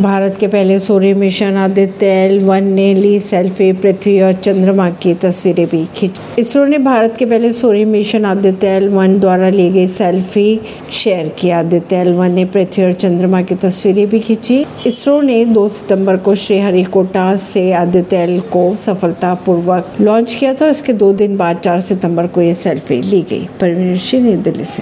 भारत के पहले सूर्य मिशन आदित्य, एल वन ने ली सेल्फी, पृथ्वी और चंद्रमा की तस्वीरें भी खींची, इसरो ने भारत के पहले सूर्य मिशन आदित्य, एल वन द्वारा ली गई सेल्फी शेयर की। आदित्य, एल वन ने पृथ्वी और चंद्रमा की तस्वीरें भी खींची। इसरो ने 2 सितंबर को श्रीहरिकोटा से आदित्य, एल को सफलतापूर्वक लॉन्च किया था। इसके दो दिन बाद चार सितंबर को ये सेल्फी ली गई। परवीन सिंह, नई दिल्ली से।